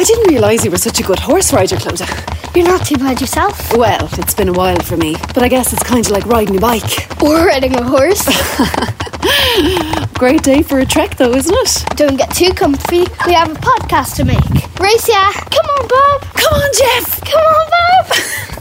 I didn't realise you were such a good horse rider, Clodagh. You're not too bad yourself. Well, it's been a while for me, but I guess it's kind of like riding a bike. Or riding a horse. Great day for a trek, though, isn't it? Don't get too comfy. We have a podcast to make. Race yeah. Come on, Bob! Come on, Jeff! Come on, Bob!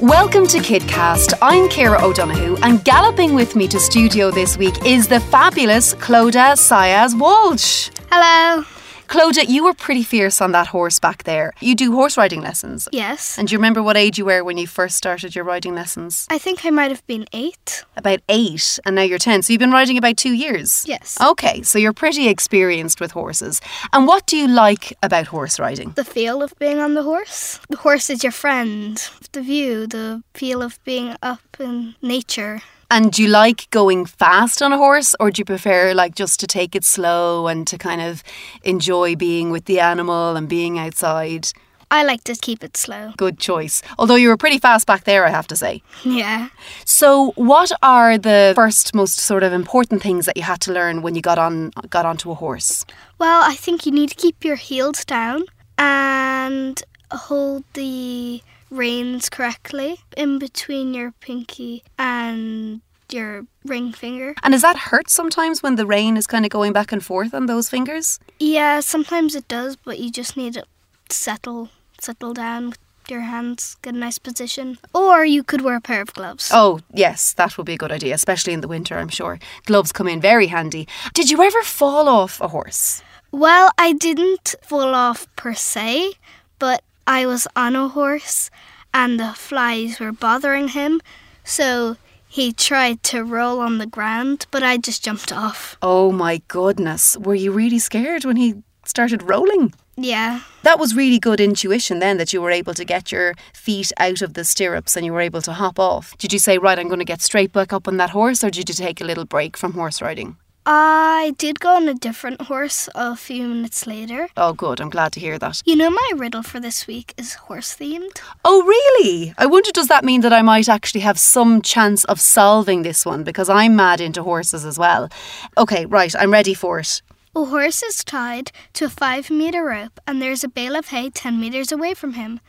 Welcome to KidCast. I'm Kira O'Donoghue, and galloping with me to studio this week is the fabulous Clodagh Sayas Walsh. Hello. Clodagh, you were pretty fierce on that horse back there. You do horse riding lessons. Yes. And do you remember what age you were when you first started your riding lessons? I think I might have been eight. About eight, and now you're 10. So you've been riding about two years? Yes. Okay, so you're pretty experienced with horses. And what do you like about horse riding? The feel of being on the horse. The horse is your friend. The view, the feel of being up in nature. And do you like going fast on a horse, or do you prefer like just to take it slow and to kind of enjoy being with the animal and being outside? I like to keep it slow. Good choice. Although you were pretty fast back there, I have to say. Yeah. So, what are the first most sort of important things that you had to learn when you got on got onto a horse? Well, I think you need to keep your heels down and hold the reins correctly in between your pinky and your ring finger. And does that hurt sometimes when the rein is kind of going back and forth on those fingers? Yeah, sometimes it does, but you just need to settle settle down with your hands, get a nice position. Or you could wear a pair of gloves. Oh, yes, that would be a good idea, especially in the winter, I'm sure. Gloves come in very handy. Did you ever fall off a horse? Well, I didn't fall off per se, but I was on a horse and the flies were bothering him, so he tried to roll on the ground, but I just jumped off. Oh my goodness. Were you really scared when he started rolling? Yeah. That was really good intuition then that you were able to get your feet out of the stirrups and you were able to hop off. Did you say, right, I'm going to get straight back up on that horse, or did you take a little break from horse riding? I did go on a different horse a few minutes later. Oh, good. I'm glad to hear that. You know, my riddle for this week is horse themed. Oh, really? I wonder, does that mean that I might actually have some chance of solving this one because I'm mad into horses as well? Okay, right, I'm ready for it. A horse is tied to a five meter rope, and there's a bale of hay 10 meters away from him.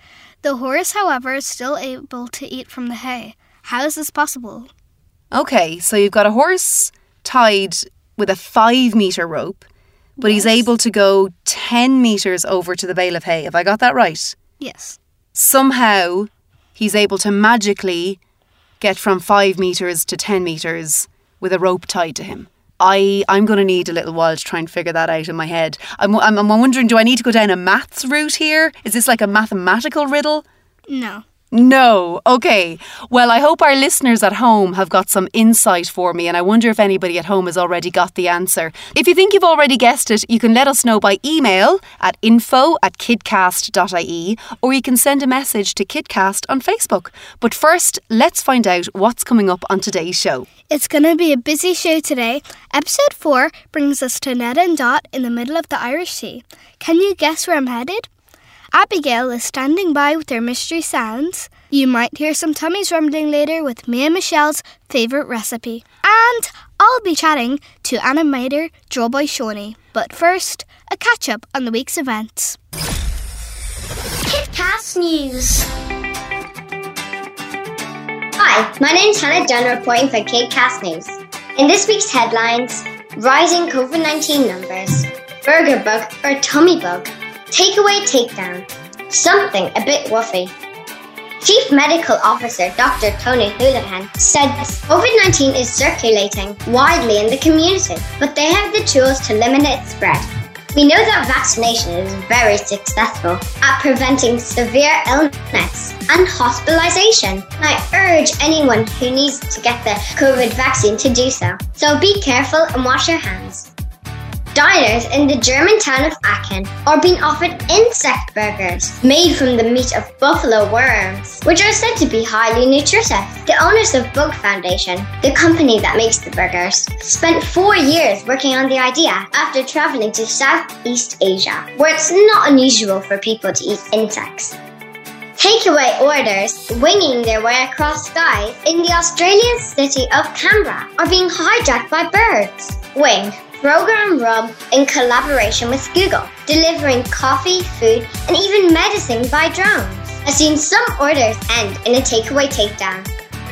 The horse, however, is still able to eat from the hay. How is this possible? Okay, so you've got a horse tied with a five meter rope, but he's able to go 10 meters over to the bale of hay. Have I got that right? Yes. Somehow he's able to magically get from five meters to 10 meters with a rope tied to him. I, I'm going to need a little while to try and figure that out in my head. I'm, I'm, I'm wondering do I need to go down a maths route here? Is this like a mathematical riddle? No. No. Okay. Well, I hope our listeners at home have got some insight for me, and I wonder if anybody at home has already got the answer. If you think you've already guessed it, you can let us know by email at info at kidcast.ie, or you can send a message to Kidcast on Facebook. But first, let's find out what's coming up on today's show. It's going to be a busy show today. Episode 4 brings us to Ned and Dot in the middle of the Irish Sea. Can you guess where I'm headed? Abigail is standing by with her mystery sounds. You might hear some tummies rumbling later with me and Michelle's favourite recipe. And I'll be chatting to animator Jawboy Shawnee. But first, a catch up on the week's events. KidCast News. Hi, my name's Hannah Dunn reporting for KidCast News. In this week's headlines, rising COVID 19 numbers, burger bug or tummy bug, takeaway takedown, something a bit woofy. Chief Medical Officer Dr. Tony Holohan said COVID 19 is circulating widely in the community, but they have the tools to limit its spread. We know that vaccination is very successful at preventing severe illness and hospitalization. I urge anyone who needs to get the COVID vaccine to do so. So be careful and wash your hands. Diners in the German town of Aachen are being offered insect burgers made from the meat of buffalo worms, which are said to be highly nutritious. The owners of Bug Foundation, the company that makes the burgers, spent four years working on the idea after traveling to Southeast Asia, where it's not unusual for people to eat insects. Takeaway orders, winging their way across skies in the Australian city of Canberra, are being hijacked by birds. Wing, Program Rub in collaboration with Google, delivering coffee, food, and even medicine by drones. I've seen some orders end in a takeaway takedown.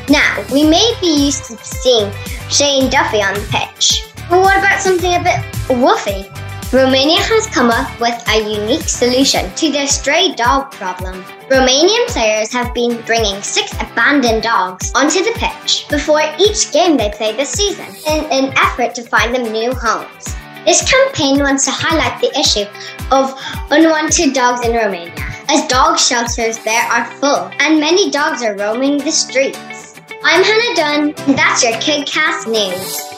Now, we may be used to seeing Shane Duffy on the pitch, but what about something a bit woofy? Romania has come up with a unique solution to their stray dog problem. Romanian players have been bringing six abandoned dogs onto the pitch before each game they play this season in an effort to find them new homes. This campaign wants to highlight the issue of unwanted dogs in Romania, as dog shelters there are full and many dogs are roaming the streets. I'm Hannah Dunn, and that's your KidCast News.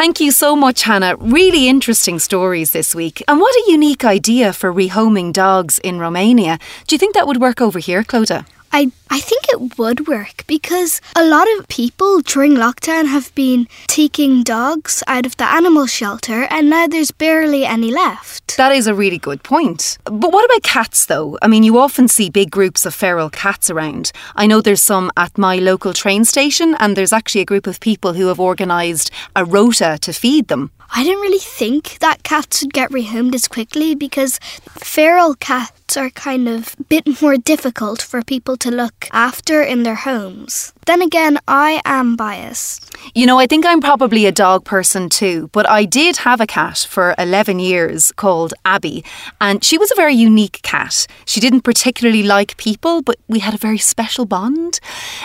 Thank you so much, Hannah. Really interesting stories this week. And what a unique idea for rehoming dogs in Romania. Do you think that would work over here, Clodagh? I, I think it would work because a lot of people during lockdown have been taking dogs out of the animal shelter and now there's barely any left. That is a really good point. But what about cats, though? I mean, you often see big groups of feral cats around. I know there's some at my local train station, and there's actually a group of people who have organised a rota to feed them. I didn't really think that cats would get rehomed as quickly because feral cats are kind of a bit more difficult for people to look after in their homes. Then again, I am biased. You know, I think I'm probably a dog person too, but I did have a cat for 11 years called Abby, and she was a very unique cat. She didn't particularly like people, but we had a very special bond.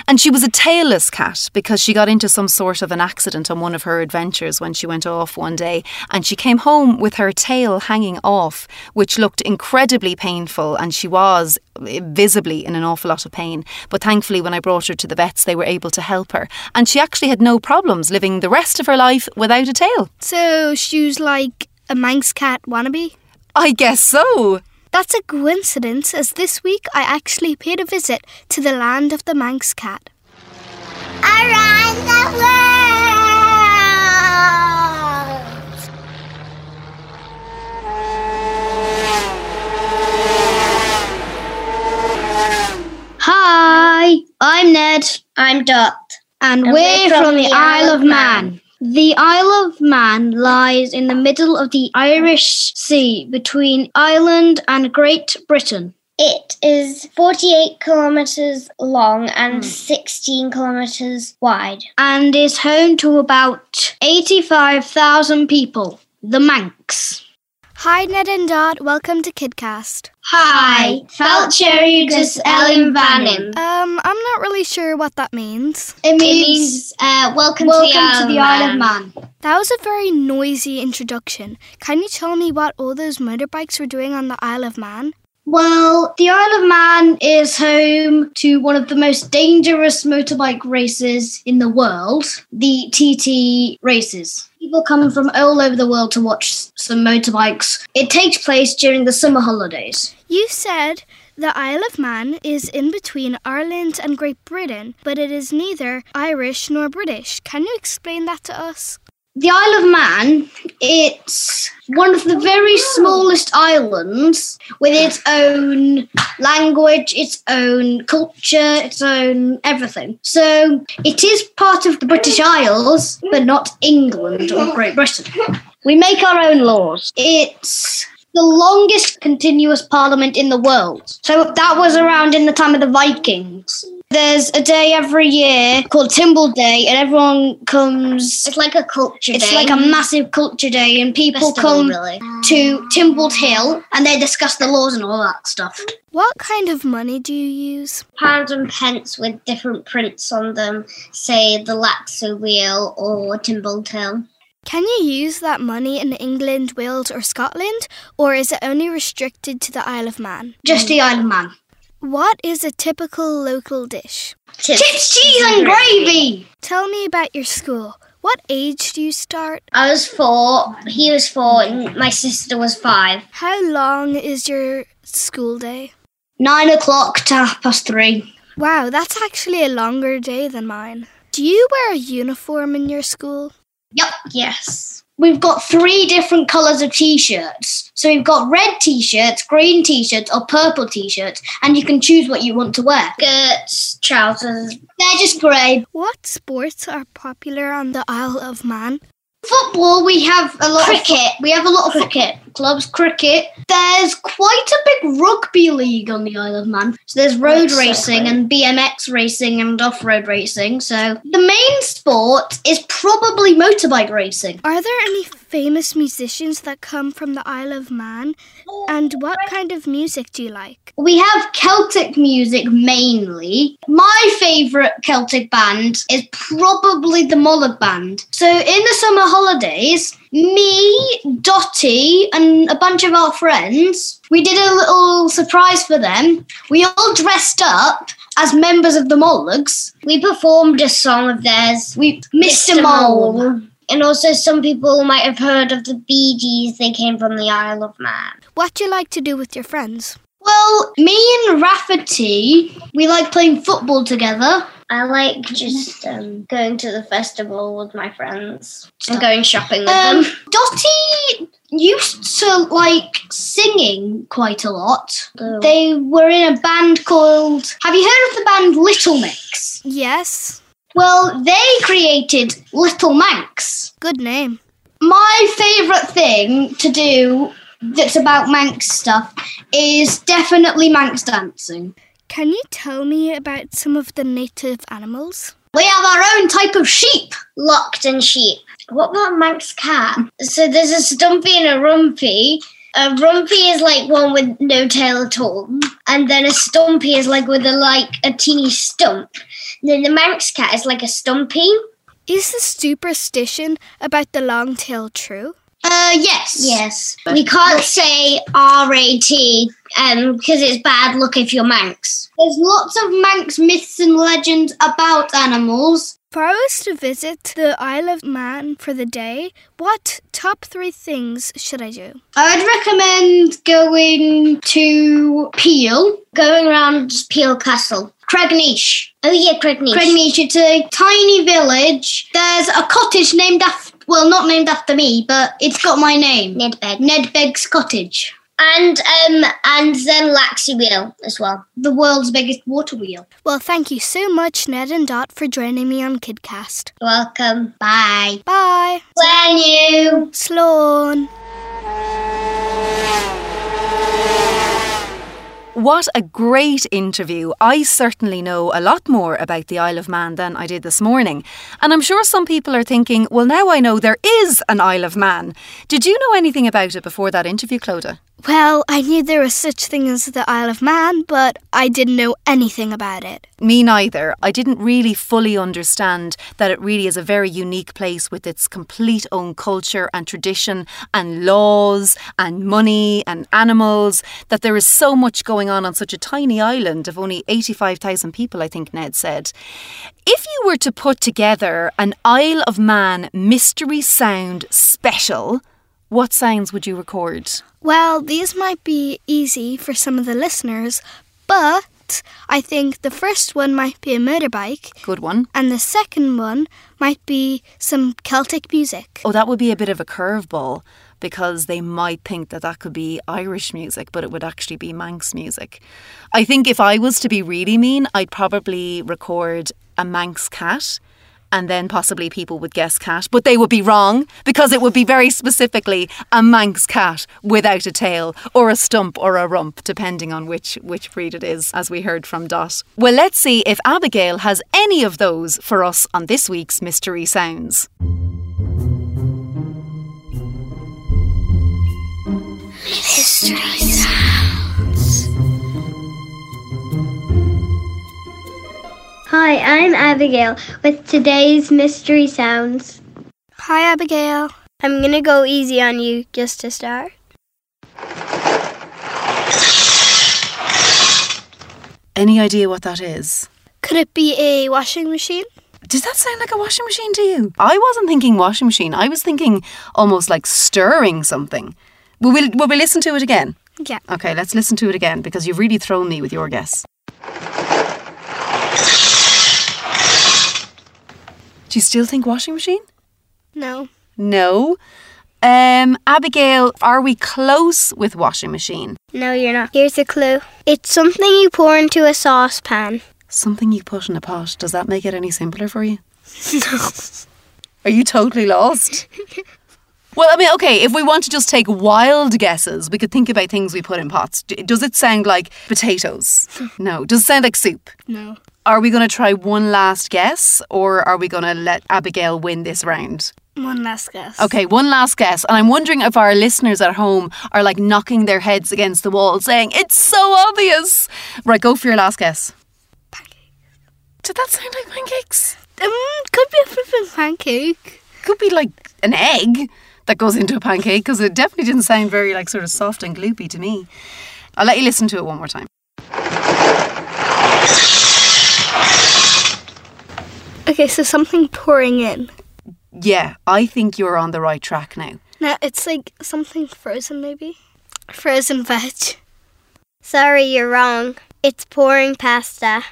And she was a tailless cat because she got into some sort of an accident on one of her adventures when she went off one day, and she came home with her tail hanging off, which looked incredibly painful, and she was eh, visibly in an awful lot of pain. But thankfully, when I brought her to the vets, they were able to help her. And she actually had no problems living the rest of her life without a tail. So she's like a Manx cat wannabe? I guess so. That's a coincidence, as this week I actually paid a visit to the land of the Manx cat. Around the world! Hi, I'm Ned, I'm Dot. and, we're from, the Isle of Man. The Isle of Man lies in the middle of the Irish Sea between Ireland and Great Britain. It is 48 kilometers long and hmm. 16 kilometers wide. and is home to about 85,000 people, the Manx. Hi, Ned and Dot. Welcome to KidCast. Hi, Felcherudus Ellan Vannin. Um, I'm not really sure what that means. It means, uh, welcome, welcome to the Isle of Man. That was a very noisy introduction. Can you tell me what all those motorbikes were doing on the Isle of Man? Well, the Isle of Man is home to one of the most dangerous motorbike races in the world, the TT races. People come from all over the world to watch some motorbikes. It takes place during the summer holidays. You said the Isle of Man is in between Ireland and Great Britain, but it is neither Irish nor British. Can you explain that to us? The Isle of Man, it's one of the very smallest islands with its own language, its own culture, its own everything. So it is part of the British Isles, but not England or Great Britain. We make our own laws. It's the longest continuous parliament in the world. So that was around in the time of the Vikings. There's a day every year called Tynwald Day, and everyone comes It's like a culture it's day. like a massive culture day, and people Festival, come really. to Tynwald Hill and they discuss the laws and all that stuff. What kind of money do you use? pounds and pence with different prints on them, say the Laxey wheel or Tynwald Hill. Can you use that money in England, Wales, or Scotland, or is it only restricted to the Isle of Man? Just the Isle of Man. What is a typical local dish? Chips, cheese, and gravy. Tell me about your school. What age do you start? I was four, he was four, and my sister was five. How long is your school day? Nine o'clock to half past three. Wow, that's actually a longer day than mine. Do you wear a uniform in your school? Yep. Yes. We've got three different colours of t-shirts. So we've got red t-shirts, green t-shirts, or purple t-shirts, and you can choose what you want to wear. Skirts, trousers. They're just grey. What sports are popular on the Isle of Man? Football, we have a lot Cricket. of we have a lot of cricket clubs. Cricket. There's quite a big rugby league on the Isle of Man. So there's road That's racing great. and BMX racing and off-road racing. So the main sport is probably motorbike racing. Are there any famous musicians that come from the Isle of Man? And what kind of music do you like? We have Celtic music mainly. My favourite Celtic band is probably the Mollag Band. So in the summer holidays, me, Dotty, and a bunch of our friends, we did a little surprise for them. We all dressed up as members of the Mollags. We performed a song of theirs. We Mr. Mole. And also, some people might have heard of the Bee Gees. They came from the Isle of Man. What do you like to do with your friends? Well, me and Rafferty, we like playing football together. I like just um, going to the festival with my friends and going shopping with Um, them. Dottie used to like singing quite a lot. Oh. They were in a band called. Have you heard of the band Little Mix? Yes, Well, they created Little Manx. good name. My favourite thing to do that's about Manx stuff is definitely Manx dancing. Can you tell me about some of the native animals? We have our own type of sheep. Loaghtan sheep. What about Manx cat? So there's a stumpy and a rumpy. A rumpy is like one with no tail at all, and then a stumpy is like with a like a teeny stump. then the Manx cat is like a stumpy. Is the superstition about the long tail true? Uh, yes. Yes, we can't say R A T um because it's bad luck if you're Manx. There's lots of Manx myths and legends about animals. If I was to visit the Isle of Man for the day, what top three things should I do? I would recommend going to Peel, Going around Peel Castle. Cregneash. Oh yeah, Cregneash. Cregneash, it's a tiny village. There's a cottage named after, well, not named after me, but it's got my name. Nedbeg. Ned Begg's Cottage, And um and then Laxey Wheel as well. the world's biggest water wheel. Well, thank you so much, Ned and Dot, for joining me on KidCast. Welcome. Bye. Bye. When you Sloan. What a great interview. I certainly know a lot more about the Isle of Man than I did this morning. And I'm sure some people are thinking, well, now I know there is an Isle of Man. Did you know anything about it before that interview, Clodagh? Well, I knew there was such thing as the Isle of Man, but I didn't know anything about it. Me neither. I didn't really fully understand that it really is a very unique place with its complete own culture and tradition and laws and money and animals, that there is so much going on on such a tiny island of only 85,000 people, I think Ned said. If you were to put together an Isle of Man mystery sound special, what sounds would you record? Well, these might be easy for some of the listeners, but I think the first one might be a motorbike, Good one. and the second one might be some Celtic music. Oh, that would be a bit of a curveball because they might think that that could be Irish music, but it would actually be Manx music. I think if I was to be really mean, I'd probably record a Manx cat. And then possibly people would guess cat, but they would be wrong because it would be very specifically a Manx cat without a tail or a stump or a rump, depending on which, which breed it is, as we heard from Dot. Well, let's see if Abigail has any of those for us on this week's Mystery Sounds. Hi, I'm Abigail with today's mystery sounds. Hi, Abigail. I'm gonna go easy on you just to start. Any idea what that is? Could it be a washing machine? Does that sound like a washing machine to you? I wasn't thinking washing machine. I was thinking almost like stirring something. Will we, will we listen to it again? Yeah. Okay, let's listen to it again because you've really thrown me with your guess. Do you still think washing machine? No. No. Um, Abigail, are we close with washing machine? No, you're not. Here's a clue. It's something you pour into a saucepan. Something you put in a pot. Does that make it any simpler for you? No. Are you totally lost? Well, I mean, okay, if we want to just take wild guesses, we could think about things we put in pots. Does it sound like potatoes? No. Does it sound like soup? No. Are we going to try one last guess or are we going to let Abigail win this round? One last guess. Okay, one last guess. And I'm wondering if our listeners at home are like knocking their heads against the wall saying, it's so obvious. Right, go for your last guess. Pancakes. Did that sound like pancakes? Um, could be a flipping pancake. Could be like an egg that goes into a pancake because it definitely didn't sound very like sort of soft and gloopy to me. I'll let you listen to it one more time. Okay, so something pouring in. Yeah, I think you're on the right track now. Now it's like something frozen, maybe? Frozen veg. Sorry, you're wrong. It's pouring pasta.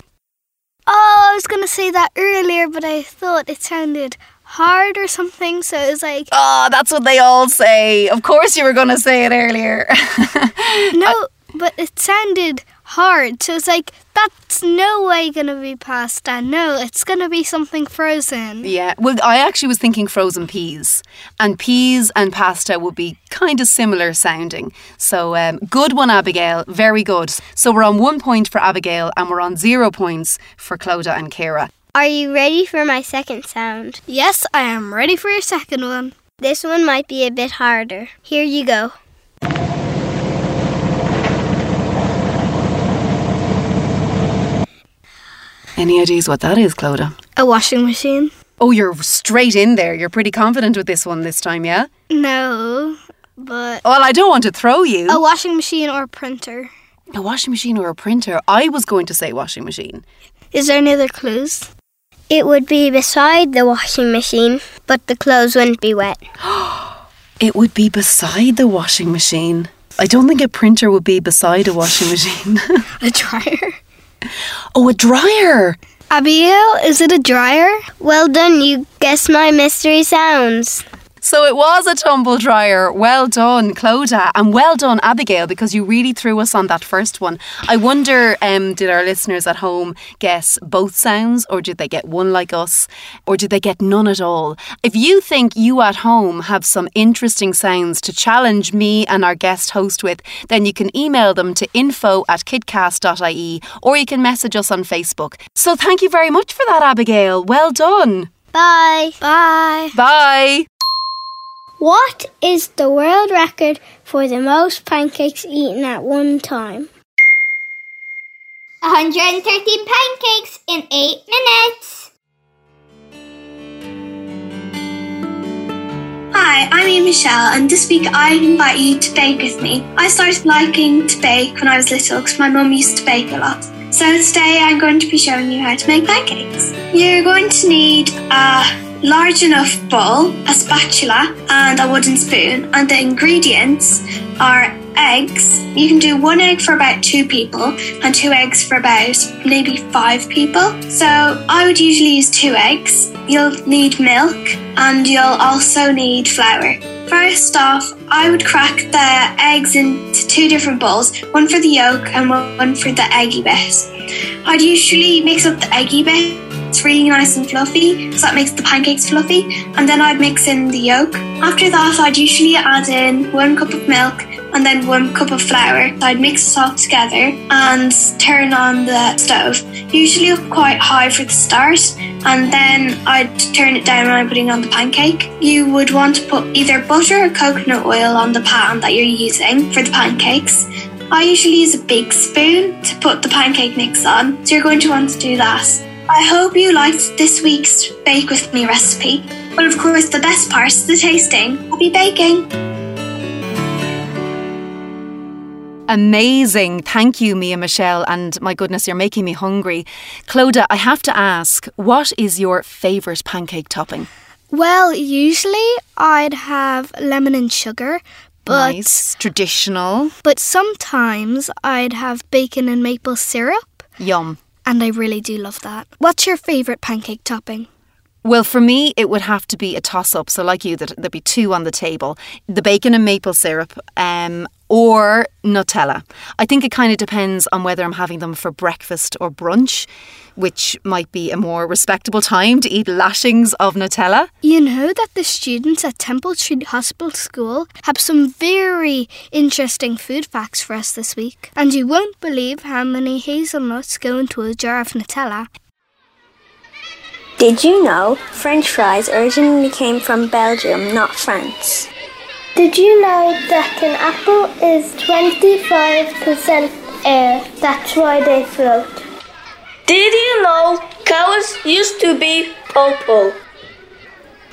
Oh, I was gonna say that earlier, but I thought it sounded hard or something, so it was like, Oh, that's what they all say. Of course, you were going to say it earlier. no, but it sounded hard, so it's like, that's no way gonna be pasta. No, it's gonna be something frozen. yeah, well, I actually was thinking frozen peas, and peas and pasta would be kind of similar sounding. So, um, good one, Abigail. Very good. So, we're on one point for Abigail, and we're on zero points for Clodagh and Kira. Are you ready for my second sound? Yes, I am ready for your second one. This one might be a bit harder. Here you go. Any ideas what that is, Clodagh? A washing machine? Oh, you're straight in there. You're pretty confident with this one this time, yeah? No, but Well, I don't want to throw you. a washing machine or a printer. A washing machine or a printer? I was going to say washing machine. Is there any other clues? It would be beside the washing machine, but the clothes wouldn't be wet. It would be beside the washing machine. I don't think a printer would be beside a washing machine. A dryer? Oh, a dryer. Abigail, is it a dryer? Well done, you guessed my mystery sounds. So it was a tumble dryer. Well done, Clodagh, and well done, Abigail, because you really threw us on that first one. I wonder, um, did our listeners at home guess both sounds, or did they get one like us, or did they get none at all? If you think you at home have some interesting sounds to challenge me and our guest host with, then you can email them to info at kidcast.ie or you can message us on Facebook. So thank you very much for that, Abigail. Well done. Bye. Bye. Bye. What is the world record for the most pancakes eaten at one time? 113 pancakes in 8 minutes. Hi, I'm Mia Michelle, and this week I invite you to bake with me. I started liking to bake when I was little because my mum used to bake a lot. So today I'm going to be showing you how to make pancakes. You're going to need a large enough bowl, a spatula, and a wooden spoon. And the ingredients are eggs. You can do one egg for about two people and two eggs for about maybe five people. So I would usually use two eggs. You'll need milk and you'll also need flour. First off, I would crack the eggs into two different bowls, one for the yolk and one for the eggy bit. I'd usually mix up the eggy bit. It's really nice and fluffy, so that makes the pancakes fluffy. And then I'd mix in the yolk. After that, I'd usually add in one cup of milk and then one cup of flour. I'd mix it all together and turn on the stove, usually up quite high for the start, and then I'd turn it down when I'm putting on the pancake. You would want to put either butter or coconut oil on the pan that you're using for the pancakes. I usually use a big spoon to put the pancake mix on, so you're going to want to do that. I hope you liked this week's Bake With Me recipe. But of course, the best part is the tasting. Happy baking! Amazing. Thank you, Mia Michelle. And my goodness, you're making me hungry. Clodagh, I have to ask, what is your favourite pancake topping? Well, usually I'd have lemon and sugar, but nice. Traditional. but sometimes I'd have bacon and maple syrup, Yum. And I really do love that. What's your favorite pancake topping? Well, for me, it would have to be a toss up. So, like you, there'd be two on the table the bacon and maple syrup um, or Nutella. I think it kind of depends on whether I'm having them for breakfast or brunch, which might be a more respectable time to eat lashings of Nutella. You know that the students at Temple Street Hospital School have some very interesting food facts for us this week. And you won't believe how many hazelnuts go into a jar of Nutella. Did you know French fries originally came from Belgium, not France? Did you know that an apple is 25% air? That's why they float. Did you know cows used to be purple?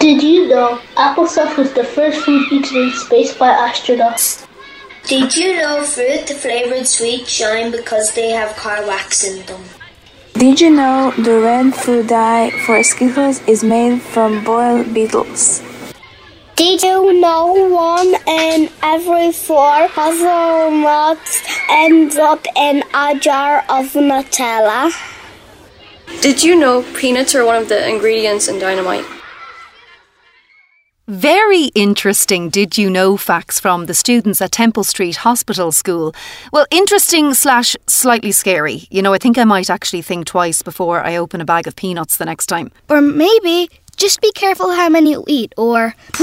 Did you know applesauce was the first food eaten in space by astronauts? Did you know fruit flavored sweets shine because they have car wax in them? Did you know the red food dye for Skittles is made from boiled beetles? Did you know one in every four hazelnuts ends up in a jar of Nutella? Did you know peanuts are one of the ingredients in dynamite? Very interesting did you know facts from the students at Temple Street Hospital School. Well, interesting slash slightly scary. You know, I think I might actually think twice before I open a bag of peanuts the next time. Or maybe just be careful how many you eat, or.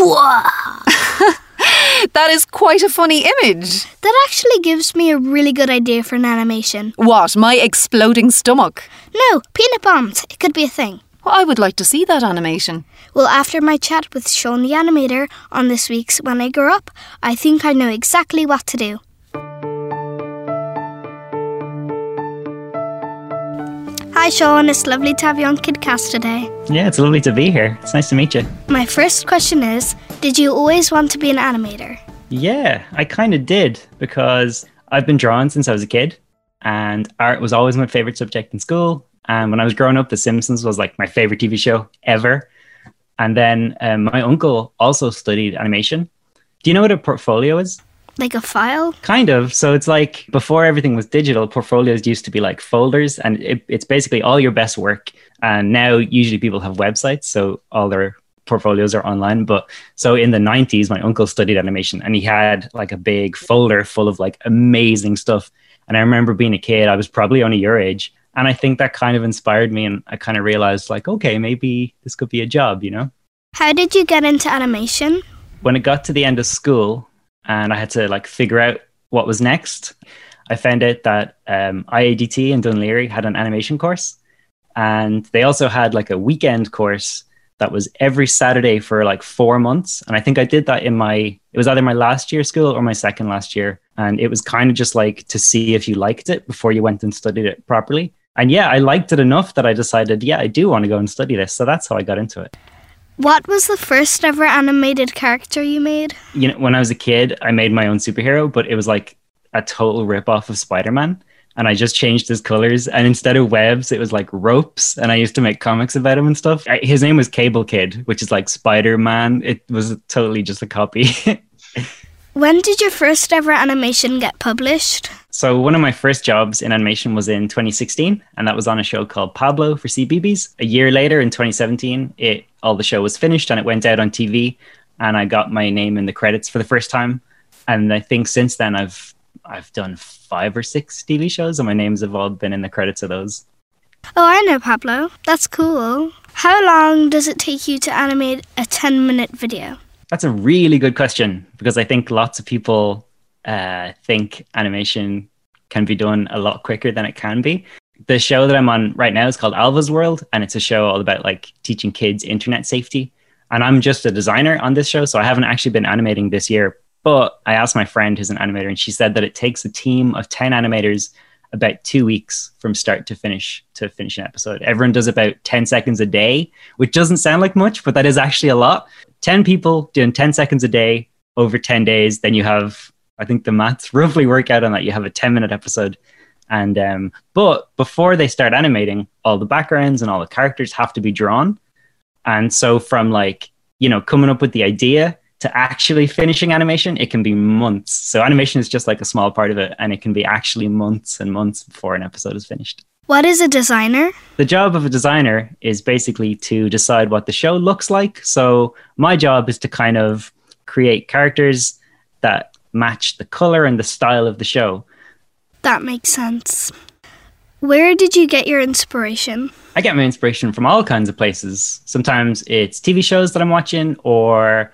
that is quite a funny image. That actually gives me a really good idea for an animation. What, my exploding stomach? No, peanut bombs. It could be a thing. Well, I would like to see that animation. Well, after my chat with Sean the animator on this week's When I Grow Up, I think I know exactly what to do. Hi, Sean. It's lovely to have you on KidCast today. Yeah, it's lovely to be here. It's nice to meet you. My first question is Did you always want to be an animator? Yeah, I kind of did because I've been drawing since I was a kid, and art was always my favorite subject in school. And when I was growing up, The Simpsons was like my favorite TV show ever. And then um, my uncle also studied animation. Do you know what a portfolio is? Like a file? Kind of. So it's like before everything was digital, portfolios used to be like folders, and it, it's basically all your best work. And now, usually, people have websites, so all their portfolios are online. But so in the 90s, my uncle studied animation and he had like a big folder full of like amazing stuff. And I remember being a kid, I was probably only your age. And I think that kind of inspired me. And I kind of realized, like, okay, maybe this could be a job, you know? How did you get into animation? When it got to the end of school, and I had to like figure out what was next. I found out that um, IADT in Dún Laoghaire had an animation course, and they also had like a weekend course that was every Saturday for like four months. And I think I did that in my it was either my last year school or my second last year, and it was kind of just like to see if you liked it before you went and studied it properly. And yeah, I liked it enough that I decided, yeah, I do want to go and study this. So that's how I got into it. What was the first ever animated character you made? You know, when I was a kid, I made my own superhero, but it was like a total rip off of Spider Man. And I just changed his colors. And instead of webs, it was like ropes. And I used to make comics about him and stuff. I, his name was Cable Kid, which is like Spider Man. It was totally just a copy. when did your first ever animation get published? So one of my first jobs in animation was in 2016, and that was on a show called Pablo for CBeebies. A year later, in 2017, it all the show was finished and it went out on TV, and I got my name in the credits for the first time. And I think since then, I've I've done five or six TV shows, and my names have all been in the credits of those. Oh, I know Pablo. That's cool. How long does it take you to animate a 10 minute video? That's a really good question because I think lots of people uh, think animation can be done a lot quicker than it can be. The show that I'm on right now is called Alva's World, and it's a show all about like teaching kids internet safety. And I'm just a designer on this show, so I haven't actually been animating this year. But I asked my friend who's an animator, and she said that it takes a team of 10 animators about two weeks from start to finish to finish an episode. Everyone does about 10 seconds a day, which doesn't sound like much, but that is actually a lot. 10 people doing 10 seconds a day over 10 days, then you have I think the maths roughly work out on that. You have a 10 minute episode. And um, but before they start animating, all the backgrounds and all the characters have to be drawn. And so from like, you know, coming up with the idea to actually finishing animation, it can be months. So animation is just like a small part of it, and it can be actually months and months before an episode is finished. What is a designer? The job of a designer is basically to decide what the show looks like. So my job is to kind of create characters that match the color and the style of the show. That makes sense. Where did you get your inspiration? I get my inspiration from all kinds of places. Sometimes it's TV shows that I'm watching, or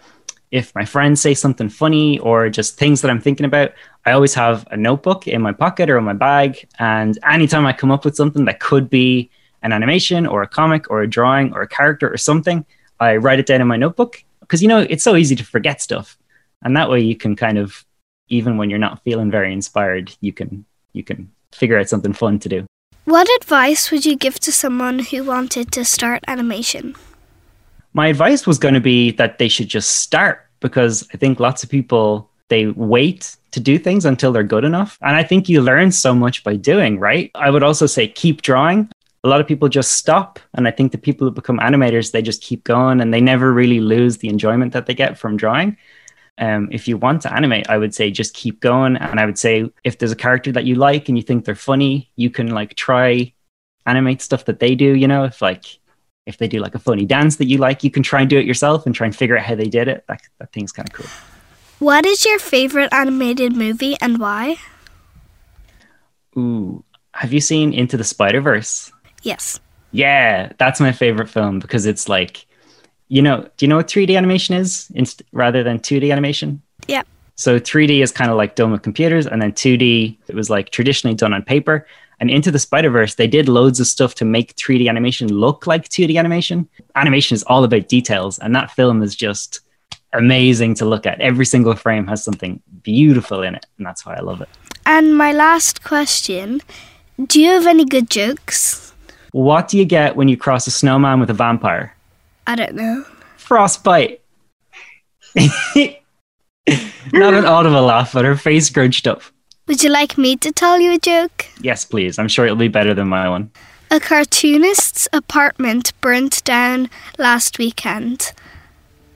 if my friends say something funny, or just things that I'm thinking about. I always have a notebook in my pocket or in my bag. And anytime I come up with something that could be an animation or a comic or a drawing or a character or something, I write it down in my notebook because, you know, it's so easy to forget stuff. And that way you can kind of, even when you're not feeling very inspired, you can, you can figure out something fun to do. What advice would you give to someone who wanted to start animation? My advice was going to be that they should just start because I think lots of people they wait to do things until they're good enough. And I think you learn so much by doing, right? I would also say keep drawing. A lot of people just stop. And I think the people who become animators, they just keep going and they never really lose the enjoyment that they get from drawing. Um, if you want to animate, I would say just keep going. And I would say if there's a character that you like and you think they're funny, you can like try animate stuff that they do. You know, if like if they do like a funny dance that you like, you can try and do it yourself and try and figure out how they did it. That that thing's kind of cool. What is your favorite animated movie and why? Ooh, have you seen Into the Spider Verse? Yes. Yeah, that's my favorite film because it's like, you know, do you know what 3D animation is inst- rather than 2D animation? Yeah. So 3D is kind of like done with computers, and then 2D it was like traditionally done on paper. And into the Spider Verse, they did loads of stuff to make 3D animation look like 2D animation. Animation is all about details, and that film is just amazing to look at. Every single frame has something beautiful in it, and that's why I love it. And my last question Do you have any good jokes? What do you get when you cross a snowman with a vampire? I don't know. Frostbite. Not an audible laugh, but her face scrunched up. Would you like me to tell you a joke? Yes, please. I'm sure it'll be better than my one. A cartoonist's apartment burnt down last weekend.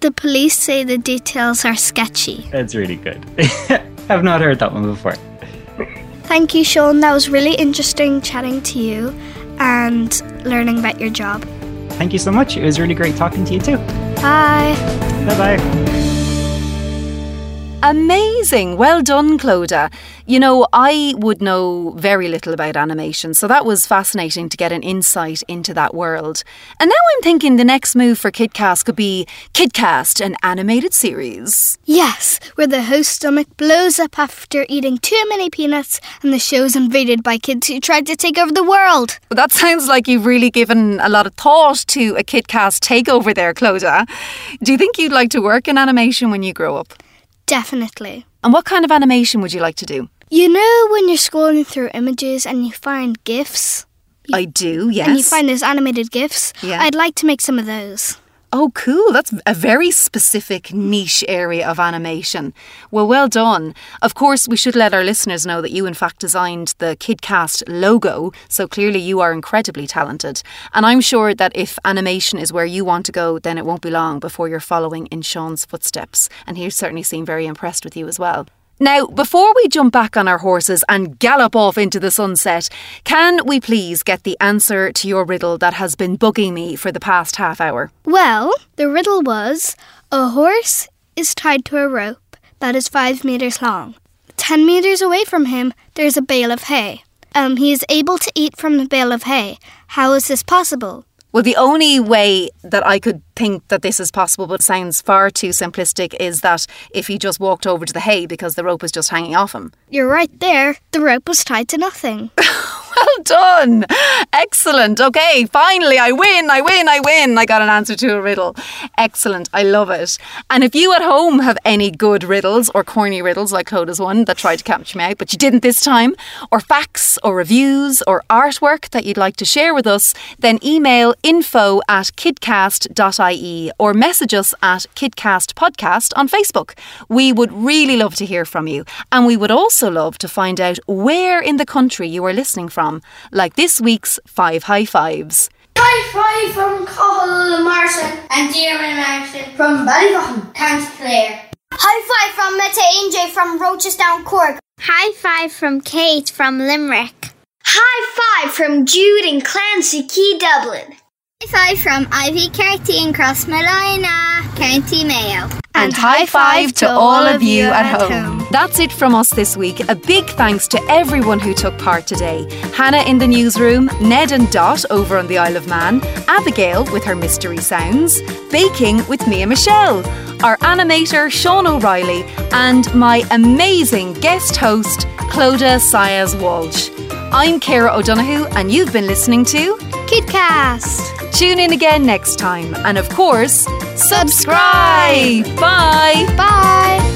The police say the details are sketchy. That's really good. I've not heard that one before. Thank you, Sean. That was really interesting chatting to you and learning about your job. Thank you so much. It was really great talking to you too. Bye. Bye bye. Amazing. Well done, Clodagh. You know, I would know very little about animation, so that was fascinating to get an insight into that world. And now I'm thinking the next move for KidCast could be KidCast, an animated series. Yes, where the host's stomach blows up after eating too many peanuts and the show's invaded by kids who tried to take over the world. Well, that sounds like you've really given a lot of thought to a KidCast takeover there, Clodagh. Do you think you'd like to work in animation when you grow up? Definitely. And what kind of animation would you like to do? You know when you're scrolling through images and you find GIFs? I do, yes. And you find those animated GIFs? Yeah. I'd like to make some of those. Oh, cool. That's a very specific niche area of animation. Well, well done. Of course, we should let our listeners know that you, in fact, designed the KidCast logo, so clearly you are incredibly talented. And I'm sure that if animation is where you want to go, then it won't be long before you're following in Sean's footsteps. And he certainly seemed very impressed with you as well. Now, before we jump back on our horses and gallop off into the sunset, can we please get the answer to your riddle that has been bugging me for the past half hour? Well, the riddle was a horse is tied to a rope that is five meters long. Ten meters away from him, there's a bale of hay. Um, he is able to eat from the bale of hay. How is this possible? Well, the only way that I could think that this is possible, but sounds far too simplistic, is that if he just walked over to the hay because the rope was just hanging off him. You're right there. The rope was tied to nothing. well done. Excellent. Okay, finally, I win, I win, I win. I got an answer to a riddle. Excellent. I love it. And if you at home have any good riddles or corny riddles like Clodagh's one that tried to capture me out, but you didn't this time, or facts or reviews or artwork that you'd like to share with us, then email info at kidcast.ie or message us at Kidcast Podcast on Facebook. We would really love to hear from you. And we would also love to find out where in the country you are listening from, like this week's Five High Fives. High five from Cahill Marson and Dearman Marson from Ballyvaughan. Thanks, Claire. High five from Meta Injay from Rochestown, Cork. High five from Kate from Limerick. high five from Jude and Clancy Key Dublin. High five from Ivy Carty in Crossmolina, County Mayo. And high five to all of you at home. That's it from us this week. A big thanks to everyone who took part today Hannah in the newsroom, Ned and Dot over on the Isle of Man, Abigail with her mystery sounds, baking with Mia Michelle, our animator Sean O'Reilly, and my amazing guest host Clodagh Sayas Walsh. I'm Kara O'Donoghue, and you've been listening to Kidcast. Tune in again next time, and of course, subscribe. Bye. Bye.